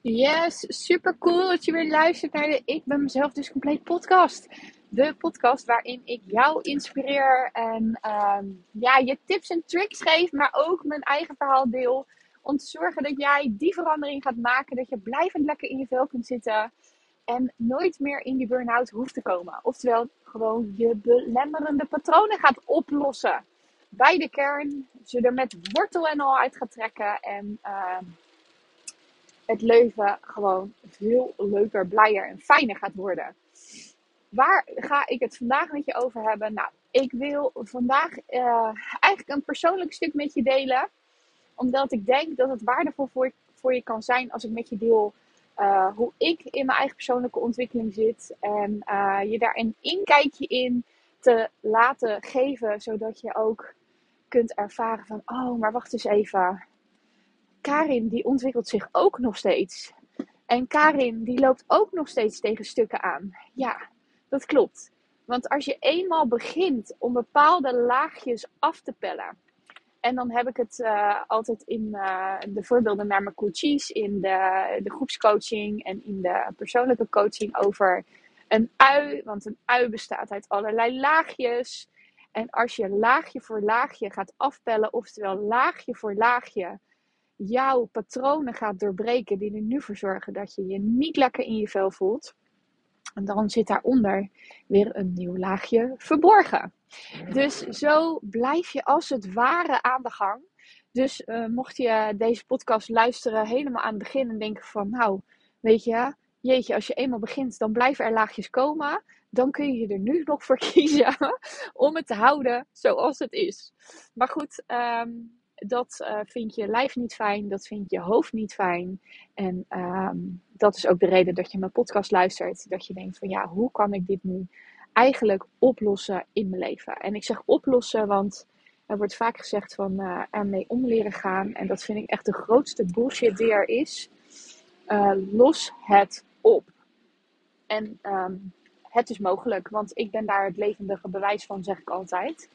Yes, super cool dat je weer luistert naar de Ik ben mezelf dus compleet podcast. De podcast waarin ik jou inspireer en ehm, ja, je tips en tricks geef, maar ook mijn eigen verhaal deel. Om te zorgen dat jij die verandering gaat maken, dat je blijvend lekker in je vel kunt zitten en nooit meer in die burn-out hoeft te komen. Oftewel, gewoon je belemmerende patronen gaat oplossen. Bij de kern, ze er met wortel en al uit gaat trekken en... Uh, het leven gewoon veel leuker, blijer en fijner gaat worden. Waar ga ik het vandaag met je over hebben? Nou, ik wil vandaag uh, eigenlijk een persoonlijk stuk met je delen. Omdat ik denk dat het waardevol voor, voor je kan zijn als ik met je deel uh, hoe ik in mijn eigen persoonlijke ontwikkeling zit. En uh, je daar een inkijkje in te laten geven, zodat je ook kunt ervaren van, oh, maar wacht eens even Karin die ontwikkelt zich ook nog steeds. En Karin die loopt ook nog steeds tegen stukken aan. Ja, dat klopt. Want als je eenmaal begint om bepaalde laagjes af te pellen. En dan heb ik het uh, altijd in uh, de voorbeelden naar mijn coaches, in de, de groepscoaching en in de persoonlijke coaching over een ui. Want een ui bestaat uit allerlei laagjes. En als je laagje voor laagje gaat afpellen, oftewel laagje voor laagje jouw patronen gaat doorbreken die er nu voor zorgen dat je je niet lekker in je vel voelt. Dan zit daaronder weer een nieuw laagje verborgen. Dus zo blijf je als het ware aan de gang. Dus uh, mocht je deze podcast luisteren helemaal aan het begin en denken van nou, weet je, jeetje, als je eenmaal begint, dan blijven er laagjes komen. Dan kun je er nu nog voor kiezen om het te houden zoals het is. Maar goed, um, dat uh, vind je lijf niet fijn, dat vindt je hoofd niet fijn. En um, dat is ook de reden dat je mijn podcast luistert. Dat je denkt van ja, hoe kan ik dit nu eigenlijk oplossen in mijn leven? En ik zeg oplossen, want er wordt vaak gezegd van uh, ermee om leren gaan. En dat vind ik echt de grootste bullshit die er is. Uh, los het op. En um, het is mogelijk, want ik ben daar het levendige bewijs van, zeg ik altijd.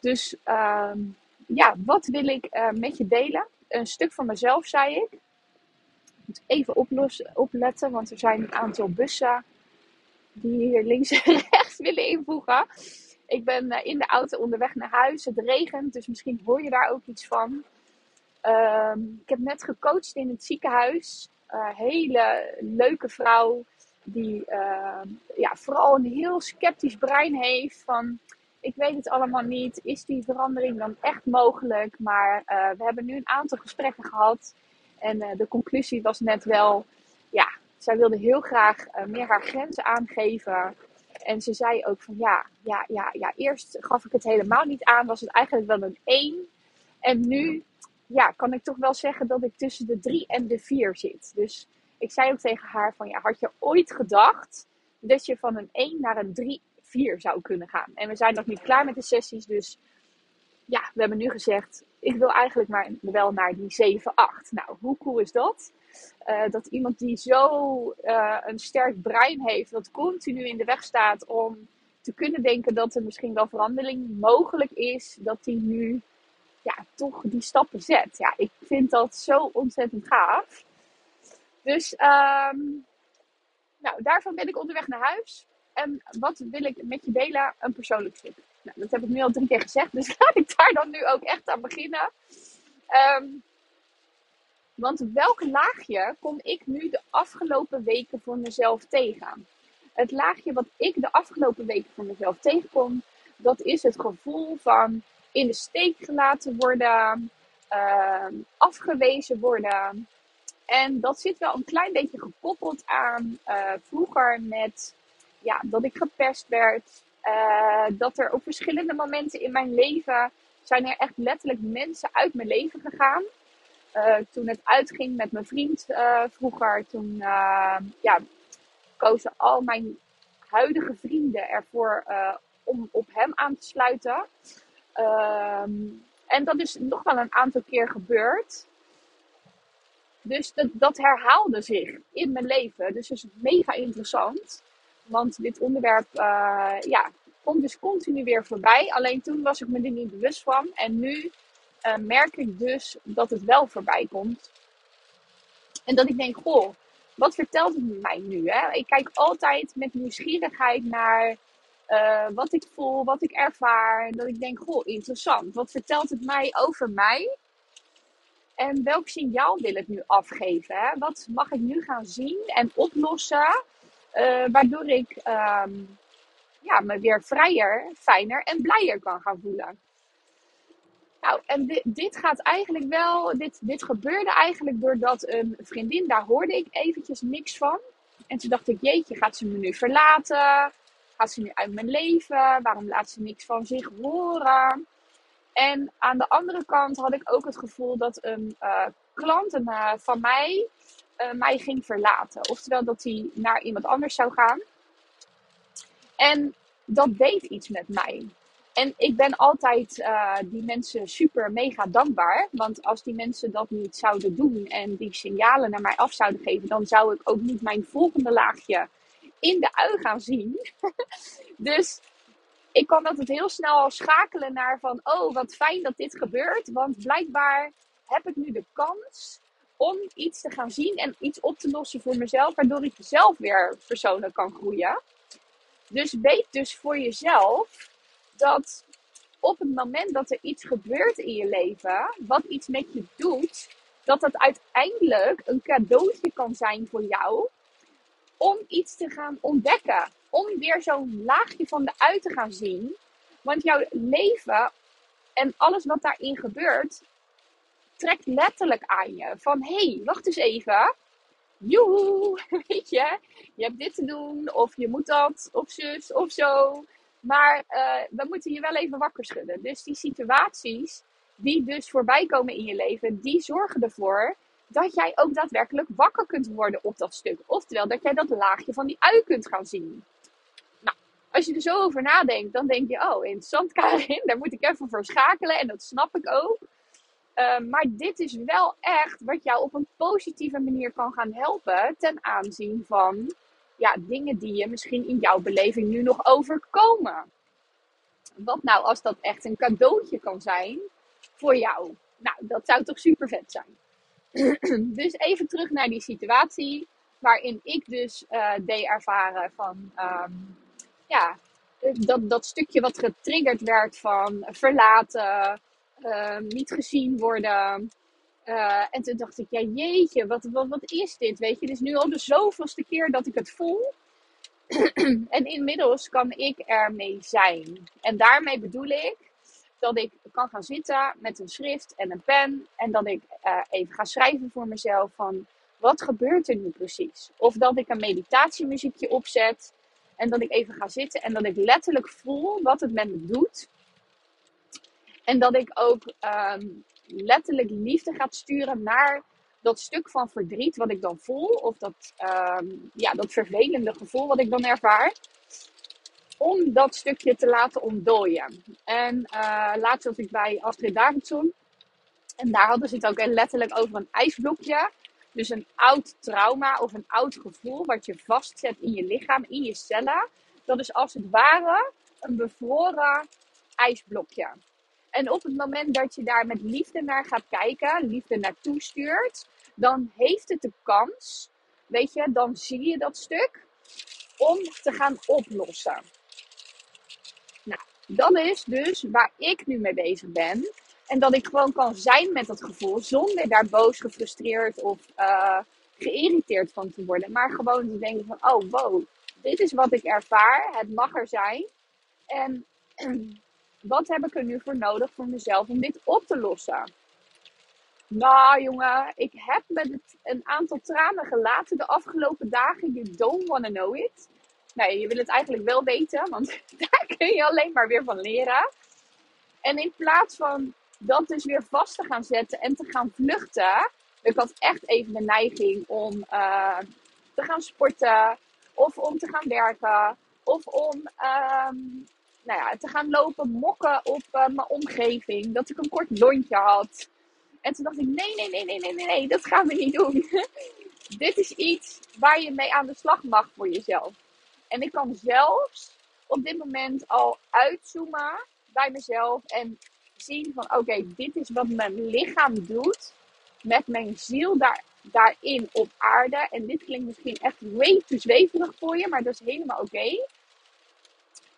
Dus um, ja, wat wil ik uh, met je delen? Een stuk van mezelf, zei ik. Moet even opletten, want er zijn een aantal bussen die hier links en rechts willen invoegen. Ik ben uh, in de auto onderweg naar huis. Het regent, dus misschien hoor je daar ook iets van. Uh, ik heb net gecoacht in het ziekenhuis. Uh, hele leuke vrouw die ehm, ja, vooral een heel sceptisch brein heeft van ik weet het allemaal niet. Is die verandering dan echt mogelijk? Maar uh, we hebben nu een aantal gesprekken gehad. En uh, de conclusie was net wel, ja, zij wilde heel graag uh, meer haar grenzen aangeven. En ze zei ook van ja, ja, ja, ja, eerst gaf ik het helemaal niet aan. Was het eigenlijk wel een 1. En nu, ja, kan ik toch wel zeggen dat ik tussen de 3 en de 4 zit. Dus ik zei ook tegen haar van ja, had je ooit gedacht dat je van een 1 naar een 3 4 zou kunnen gaan. En we zijn nog niet klaar met de sessies, dus ja, we hebben nu gezegd, ik wil eigenlijk maar wel naar die 7, 8. Nou, hoe cool is dat? Uh, dat iemand die zo uh, een sterk brein heeft, dat continu in de weg staat om te kunnen denken dat er misschien wel verandering mogelijk is, dat die nu ja, toch die stappen zet. Ja, ik vind dat zo ontzettend gaaf. Dus um, nou, daarvan ben ik onderweg naar huis. En wat wil ik met je delen? Een persoonlijk stuk. Nou, dat heb ik nu al drie keer gezegd, dus laat ik daar dan nu ook echt aan beginnen. Um, want welk laagje kom ik nu de afgelopen weken voor mezelf tegen? Het laagje wat ik de afgelopen weken voor mezelf tegenkom, dat is het gevoel van in de steek gelaten worden, uh, afgewezen worden. En dat zit wel een klein beetje gekoppeld aan uh, vroeger met ja, dat ik gepest werd. Uh, dat er op verschillende momenten in mijn leven zijn er echt letterlijk mensen uit mijn leven gegaan. Uh, toen het uitging met mijn vriend vroeger, toen ja, kozen al mijn huidige vrienden ervoor om op hem aan te sluiten. Ehm, en dat is nog wel een aantal keer gebeurd. Dus dat, dat herhaalde zich in mijn leven. Dus is mega interessant. Want dit onderwerp uh, ja, komt dus continu weer voorbij. Alleen toen was ik me er niet bewust van. En nu uh, merk ik dus dat het wel voorbij komt. En dat ik denk, goh, wat vertelt het mij nu? Hè? Ik kijk altijd met nieuwsgierigheid naar uh, wat ik voel, wat ik ervaar. En dat ik denk, goh, interessant. Wat vertelt het mij over mij? En welk signaal wil het nu afgeven? Wat mag ik nu gaan zien en oplossen? Uh, waardoor ik um, ja, me weer vrijer, fijner en blijer kan gaan voelen. Nou, en dit, dit gaat eigenlijk wel, dit, dit gebeurde eigenlijk doordat een vriendin, daar hoorde ik eventjes niks van. En toen dacht ik, jeetje, gaat ze me nu verlaten? Gaat ze nu uit mijn leven? Waarom laat ze niks van zich horen? En aan de andere kant had ik ook het gevoel dat een uh, klant uh, van mij uh, mij ging verlaten. Oftewel dat hij naar iemand anders zou gaan. En dat deed iets met mij. En ik ben altijd die mensen super mega dankbaar. Want als die mensen dat niet zouden doen en die signalen naar mij af zouden geven, dan zou ik ook niet mijn volgende laagje in de ui gaan zien. dus ik kan altijd heel snel schakelen naar van, oh wat fijn dat dit gebeurt. Want blijkbaar heb ik nu de kans om iets te gaan zien en iets op te lossen voor mezelf, waardoor ik zelf weer persoonlijk kan groeien. Dus weet dus voor jezelf dat op het moment dat er iets gebeurt in je leven, wat iets met je doet, dat dat uiteindelijk een cadeautje kan zijn voor jou om iets te gaan ontdekken. Om weer zo'n laagje van de uit te gaan zien. Want jouw leven en alles wat daarin gebeurt, trekt letterlijk aan je. Van hé, hey, wacht eens even. Joehoe, weet je, je hebt dit te doen, of je moet dat, of zus, of zo. Maar uh, we moeten je wel even wakker schudden. Dus die situaties die dus voorbij komen in je leven, die zorgen ervoor dat jij ook daadwerkelijk wakker kunt worden op dat stuk. Oftewel, dat jij dat laagje van die ui kunt gaan zien. Als je er zo over nadenkt, dan denk je, oh, interessant Karin, daar moet ik even voor schakelen. En dat snap ik ook. Uh, maar dit is wel echt wat jou op een positieve manier kan gaan helpen ten aanzien van ja, dingen die je misschien in jouw beleving nu nog overkomen. Wat nou als dat echt een cadeautje kan zijn voor jou? Nou, dat zou toch super vet zijn. dus even terug naar die situatie waarin ik dus uh, deed ervaren van um, ja, dat, dat stukje wat getriggerd werd van verlaten, uh, niet gezien worden, uh, en toen dacht ik, ja jeetje, wat, wat, wat is dit? Weet je, het is nu al de zoveelste keer dat ik het voel. en inmiddels kan ik ermee zijn. En daarmee bedoel ik dat ik kan gaan zitten met een schrift en een pen. En dat ik uh, even ga schrijven voor mezelf van wat gebeurt er nu precies? Of dat ik een meditatiemuziekje opzet. En dat ik even ga zitten en dat ik letterlijk voel wat het met me doet. En dat ik ook um, letterlijk liefde gaat sturen naar dat stuk van verdriet wat ik dan voel. Of dat, um, ja, dat vervelende gevoel wat ik dan ervaar. Om dat stukje te laten ontdooien. En uh, laatst was ik bij Astrid Davidson. En daar hadden ze het ook letterlijk over een ijsblokje. Dus een oud trauma of een oud gevoel wat je vastzet in je lichaam, in je cellen. Dat is als het ware een bevroren ijsblokje. En op het moment dat je daar met liefde naar gaat kijken, liefde naartoe stuurt, dan heeft het de kans, weet je, dan zie je dat stuk om te gaan oplossen. Nou, dat is dus waar ik nu mee bezig ben. En dat ik gewoon kan zijn met dat gevoel zonder daar boos, gefrustreerd of uh, geïrriteerd van te worden. Maar gewoon te denken van, oh wow, dit is wat ik ervaar. Het mag er zijn. En wat heb ik er nu voor nodig voor mezelf om dit op te lossen? Nou jongen, ik heb met het een aantal tranen gelaten de afgelopen dagen. You don't wanna know it. Nee, je wil het eigenlijk wel weten, want daar kun je alleen maar weer van leren. En in plaats van dat dus weer vast te gaan zetten en te gaan vluchten. Ik had echt even de neiging om uh, te gaan sporten. Of om te gaan werken. Of om um, nou ja, te gaan lopen mokken op uh, mijn omgeving. Dat ik een kort lontje had. En toen dacht ik, nee, nee, nee, nee, nee, nee, nee dat gaan we niet doen. Dit is iets waar je mee aan de slag mag voor jezelf. En ik kan zelfs op dit moment al uitzoomen bij mezelf. En zien van oké, dit is wat mijn lichaam doet met mijn ziel daar, daarin op aarde. En dit klinkt misschien echt way te zweverig voor je, maar dat is helemaal oké.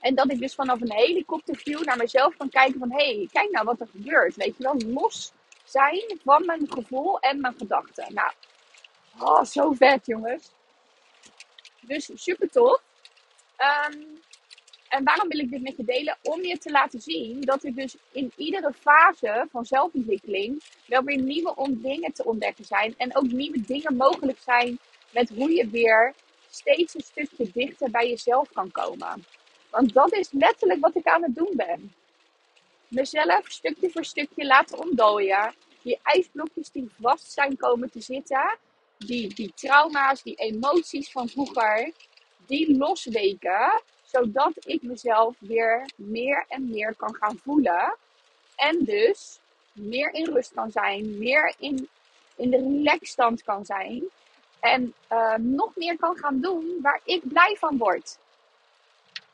En dat ik dus vanaf een helikopterview naar mezelf kan kijken van... Hé, hey, kijk nou wat er gebeurt. Weet je wel, los zijn van mijn gevoel en mijn gedachten. Nou, oh, zo vet jongens. Dus super tof. Ehm, en waarom wil ik dit met je delen? Om je te laten zien dat er dus in iedere fase van zelfontwikkeling wel weer nieuwe dingen te ontdekken zijn. En ook nieuwe dingen mogelijk zijn met hoe je weer steeds een stukje dichter bij jezelf kan komen. Want dat is letterlijk wat ik aan het doen ben. Mezelf stukje voor stukje laten ontdooien. Die ijsblokjes die vast zijn komen te zitten. Die, die trauma's, die emoties van vroeger. Die losweken. Zodat ik mezelf weer meer en meer kan gaan voelen. En dus meer in rust kan zijn. Meer in, in de relaxstand kan zijn. En uh, nog meer kan gaan doen waar ik blij van word.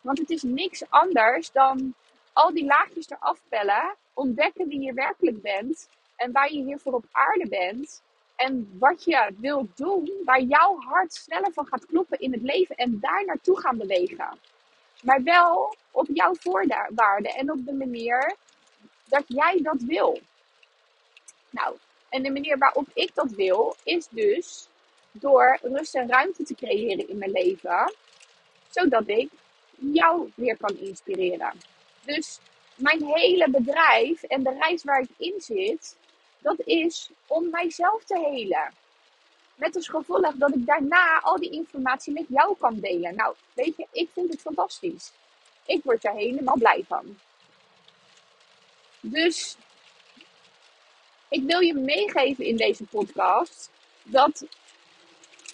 Want het is niks anders dan al die laagjes eraf pellen, ontdekken wie je werkelijk bent en waar je hier voor op aarde bent. En wat je wilt doen, waar jouw hart sneller van gaat kloppen in het leven en daar naartoe gaan bewegen. Maar wel op jouw voorwaarden en op de manier dat jij dat wil. Nou, en de manier waarop ik dat wil, is dus door rust en ruimte te creëren in mijn leven. Zodat ik jou weer kan inspireren. Dus mijn hele bedrijf en de reis waar ik in zit, dat is om mijzelf te helen. Met als gevolg dat ik daarna al die informatie met jou kan delen. Nou, weet je, ik vind het fantastisch. Ik word er helemaal blij van. Dus ik wil je meegeven in deze podcast dat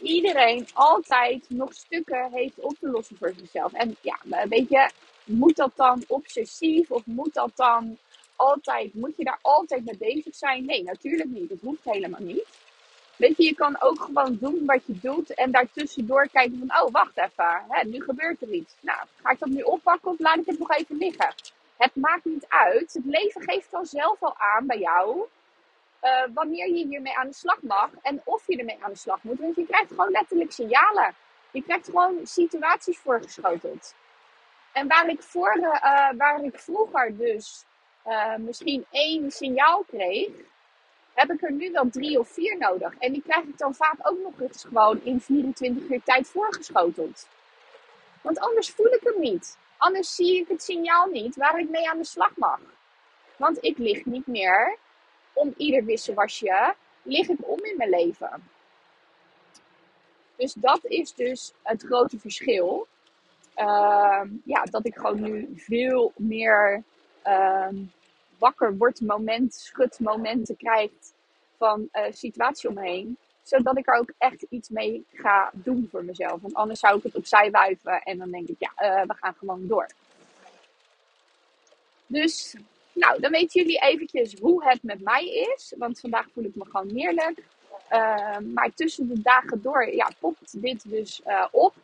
iedereen altijd nog stukken heeft op te lossen voor zichzelf. En ja, weet je, moet dat dan obsessief of moet dat dan altijd, moet je daar altijd mee bezig zijn? Nee, natuurlijk niet. Dat hoeft helemaal niet. Weet je, je kan ook gewoon doen wat je doet en daartussendoor kijken van, oh, wacht even, hè, nu gebeurt er iets. Nou, ga ik dat nu oppakken of laat ik het nog even liggen? Het maakt niet uit. Het leven geeft dan zelf al aan bij jou uh, wanneer je hiermee aan de slag mag en of je ermee aan de slag moet. Want je krijgt gewoon letterlijk signalen. Je krijgt gewoon situaties voorgeschoteld. En waar ik, voor, uh, waar ik vroeger dus uh, misschien één signaal kreeg, heb ik er nu wel drie of vier nodig. En die krijg ik dan vaak ook nog eens gewoon in 24 uur tijd voorgeschoteld. Want anders voel ik hem niet. Anders zie ik het signaal niet waar ik mee aan de slag mag. Want ik lig niet meer om ieder wisselwasje lig ik om in mijn leven. Dus dat is dus het grote verschil. Uh, ja, dat ik gewoon nu veel meer uh, wakker word moment, schutmomenten krijg van uh, situatie omheen. Zodat ik er ook echt iets mee ga doen voor mezelf. Want anders zou ik het opzij wuiven en dan denk ik, ja, uh, we gaan gewoon door. Dus nou, dan weten jullie eventjes hoe het met mij is. Want vandaag voel ik me gewoon heerlijk. Uh, maar tussen de dagen door ja, popt dit dus uh, op.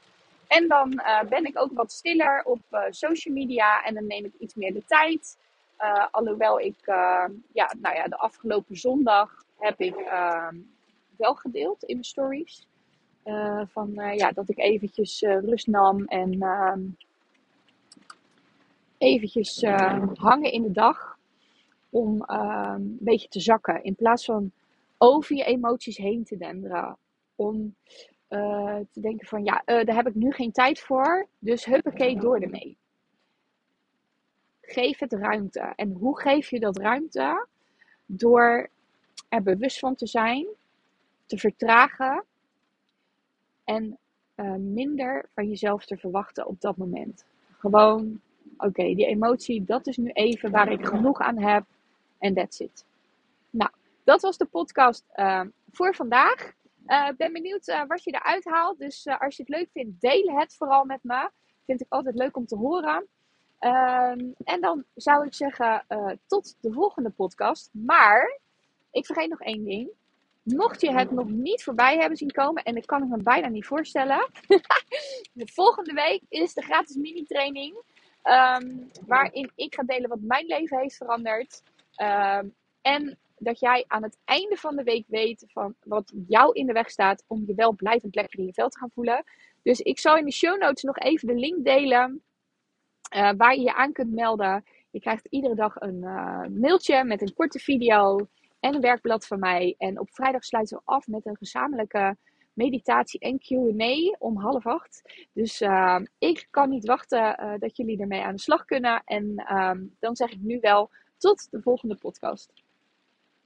En dan ben ik ook wat stiller op social media. En dan neem ik iets meer de tijd. Alhoewel ik ja, nou ja, de afgelopen zondag heb ik ehm, wel gedeeld in mijn stories. van ja, dat ik eventjes rust nam en ehm, eventjes uh, hangen in de dag om een beetje te zakken. In plaats van over je emoties heen te denderen. Om te denken van ja, daar heb ik nu geen tijd voor. Dus huppakee, door ermee. Geef het ruimte. En hoe geef je dat ruimte? Door er bewust van te zijn, te vertragen en uh, minder van jezelf te verwachten op dat moment. Gewoon oké, die emotie, dat is nu even waar ik genoeg aan heb. En that's it. Nou, dat was de podcast uh, voor vandaag. Ik uh, ben benieuwd wat je eruit haalt. Dus eh, als je het leuk vindt, deel het vooral met me. Vind ik altijd leuk om te horen. Ehm, en dan zou ik zeggen, eh, tot de volgende podcast. Maar, ik vergeet nog één ding. Mocht je het nog niet voorbij hebben zien komen, en ik kan het me bijna niet voorstellen. de volgende week is de gratis mini-training. Um, waarin ik ga delen wat mijn leven heeft veranderd. Ehm, en dat jij aan het einde van de week weet van wat jou in de weg staat om je wel blijvend lekker in je vel te gaan voelen. Dus ik zal in de show notes nog even de link delen uh, waar je je aan kunt melden. Je krijgt iedere dag een uh, mailtje met een korte video en een werkblad van mij. En op vrijdag sluiten we af met een gezamenlijke meditatie en QA om half acht. Dus uh, ik kan niet wachten dat jullie ermee aan de slag kunnen. En dan zeg ik nu wel tot de volgende podcast.